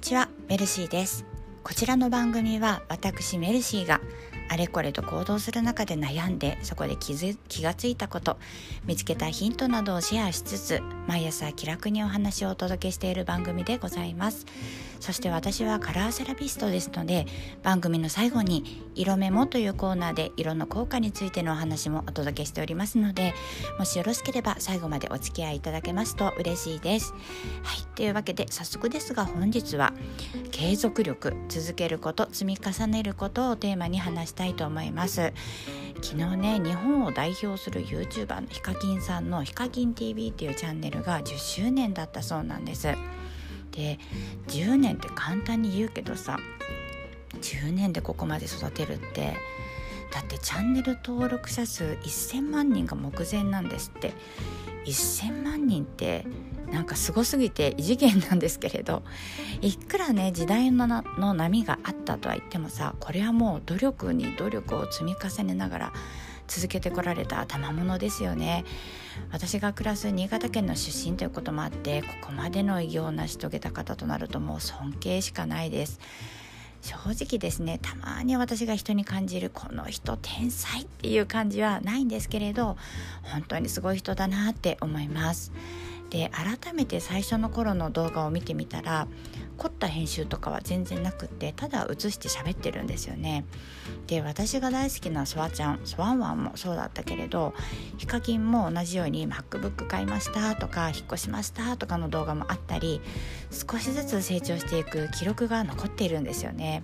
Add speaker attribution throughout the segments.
Speaker 1: にちはメルシーです。こちらの番組は私メルシーがあれこれと行動する中で悩んでそこで気づ気がついたこと見つけたヒントなどをシェアしつつ毎朝気楽にお話をお届けしている番組でございます。そして私はカラーセラピストですので番組の最後に色メモというコーナーで色の効果についてのお話もお届けしておりますのでもしよろしければ最後までお付き合いいただけますと嬉しいです。はい。というわけで早速ですが本日は継続力続けること積み重ねることをテーマに話したいと思います。昨日ね日本を代表する YouTuber のヒカキンさんのヒカキン TV っていうチャンネルが10周年だったそうなんです。で10年って簡単に言うけどさ10年でここまで育てるってだってチャンネル登録者数1000万人が目前なんですって。1000万人ってなんかすごすぎて異次元なんですけれどいくらね時代のの波があったとは言ってもさこれはもう努力に努力を積み重ねながら続けてこられた賜物ですよね。私が暮らす新潟県の出身ということもあってここまでの偉業を成し遂げた方となるともう尊敬しかないです。正直ですねたまに私が人に感じるこの人天才っていう感じはないんですけれど本当にすごい人だなって思います。で改めて最初の頃の動画を見てみたら凝った編集とかは全然なくってただ映して喋ってるんですよね。で私が大好きなソワちゃんソワンワンもそうだったけれどヒカキンも同じように MacBook 買いましたとか引っ越しましたとかの動画もあったり少しずつ成長していく記録が残っているんですよね。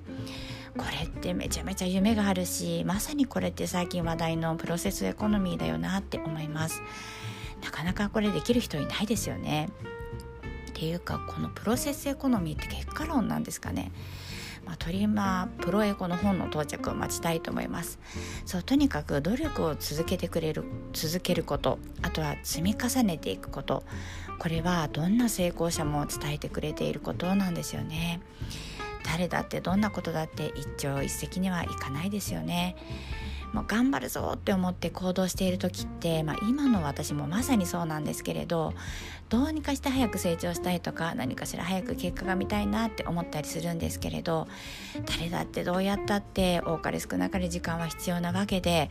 Speaker 1: これってめちゃめちゃ夢があるしまさにこれって最近話題のプロセスエコノミーだよなって思います。なかなかこれできる人いないですよね。っていうかこのプロセスエコノミーって結果論なんですかね。まあ、トリマープロエコの本の到着を待ちたいと思います。そうとにかく努力を続けてくれる続けること。あとは積み重ねていくこと。これはどんな成功者も伝えてくれていることなんですよね。誰だってどんなことだって一朝一夕にはいかないですよね。もう頑張るぞって思って行動している時って、まあ、今の私もまさにそうなんですけれどどうにかして早く成長したいとか何かしら早く結果が見たいなって思ったりするんですけれど誰だってどうやったって多かれ少なかれ時間は必要なわけで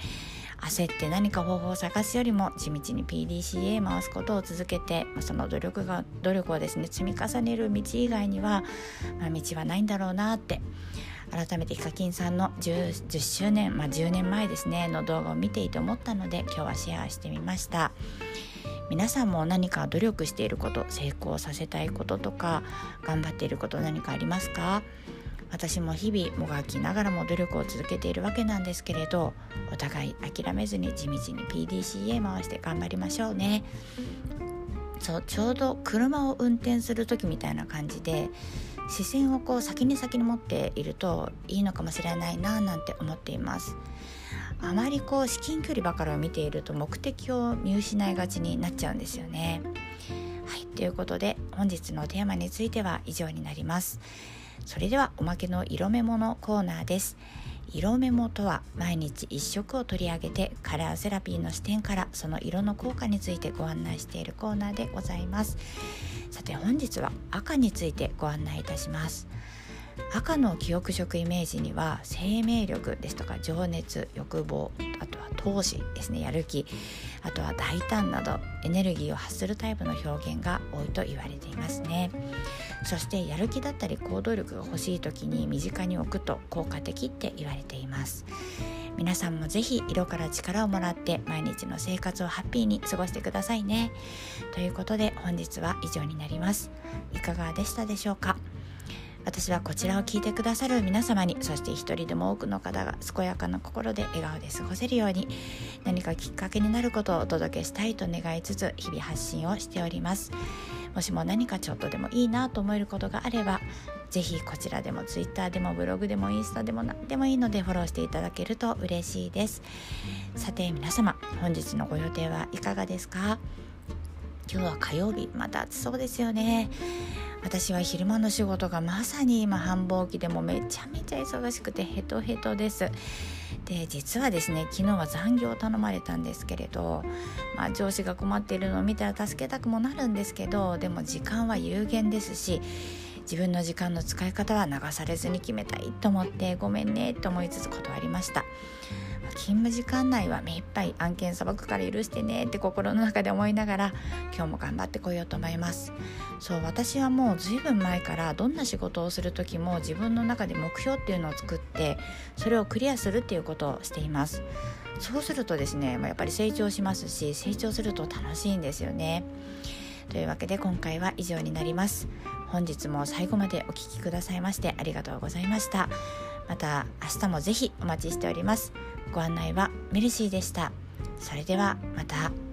Speaker 1: 焦って何か方法を探すよりも地道に PDCA 回すことを続けてその努力が努力をですね積み重ねる道以外には、まあ、道はないんだろうなって改めてヒカキンさんの 10, 10周年、まあ、10年前ですねの動画を見ていて思ったので今日はシェアしてみました。皆さんも何か努力していること成功させたいこととか頑張っていること何かありますか？私も日々もがきながらも努力を続けているわけなんですけれどお互い諦めずに地道に PDCA 回して頑張りましょうね。そうちょうど車を運転する時みたいな感じで視線をこう先に先に持っているといいのかもしれないななんて思っています。あまりこう至近距離ばかりを見ていると目的を見失いがちになっちゃうんですよね。はいということで本日のテーマについては以上になります。それではおまけの色メモのコーナーです。色メモとは毎日1色を取り上げてカラーセラピーの視点からその色の効果についてご案内しているコーナーでございます。さて本日は赤についてご案内いたします。赤の記憶色イメージには生命力ですとか情熱欲望あとは闘志ですねやる気あとは大胆などエネルギーを発するタイプの表現が多いと言われていますね。そしてやる気だったり行動力が欲しい時に身近に置くと効果的って言われています。皆さんもぜひ色から力をもらって毎日の生活をハッピーに過ごしてくださいね。ということで本日は以上になります。いかがでしたでしょうか？私はこちらを聞いてくださる皆様にそして一人でも多くの方が健やかな心で笑顔で過ごせるように何かきっかけになることをお届けしたいと願いつつ日々発信をしております。もしも何かちょっとでもいいなと思えることがあれば是非こちらでも Twitter でもブログでもインスタでも何でもいいのでフォローしていただけると嬉しいです。さて皆様本日のご予定はいかがですか？今日は火曜日また暑そうですよね。私は昼間の仕事がまさに今繁忙期でもめちゃめちゃ忙しくてヘトヘトです。で実はですね昨日は残業を頼まれたんですけれど、まあ、上司が困っているのを見たら助けたくもなるんですけどでも時間は有限ですし自分の時間の使い方は流されずに決めたいと思ってごめんねと思いつつ断りました。勤務時間内は目いっぱい案件さばくから許してねって心の中で思いながら今日も頑張ってこようと思います。そう私はもうずいぶん前からどんな仕事をする時も自分の中で目標っていうのを作ってそれをクリアするっていうことをしています。そうするとですねやっぱり成長しますし成長すると楽しいんですよね。というわけで今回は以上になります。本日も最後までお聴きくださいましてありがとうございました。また明日もぜひお待ちしております。ご案内はメルシーでしたそれではまた。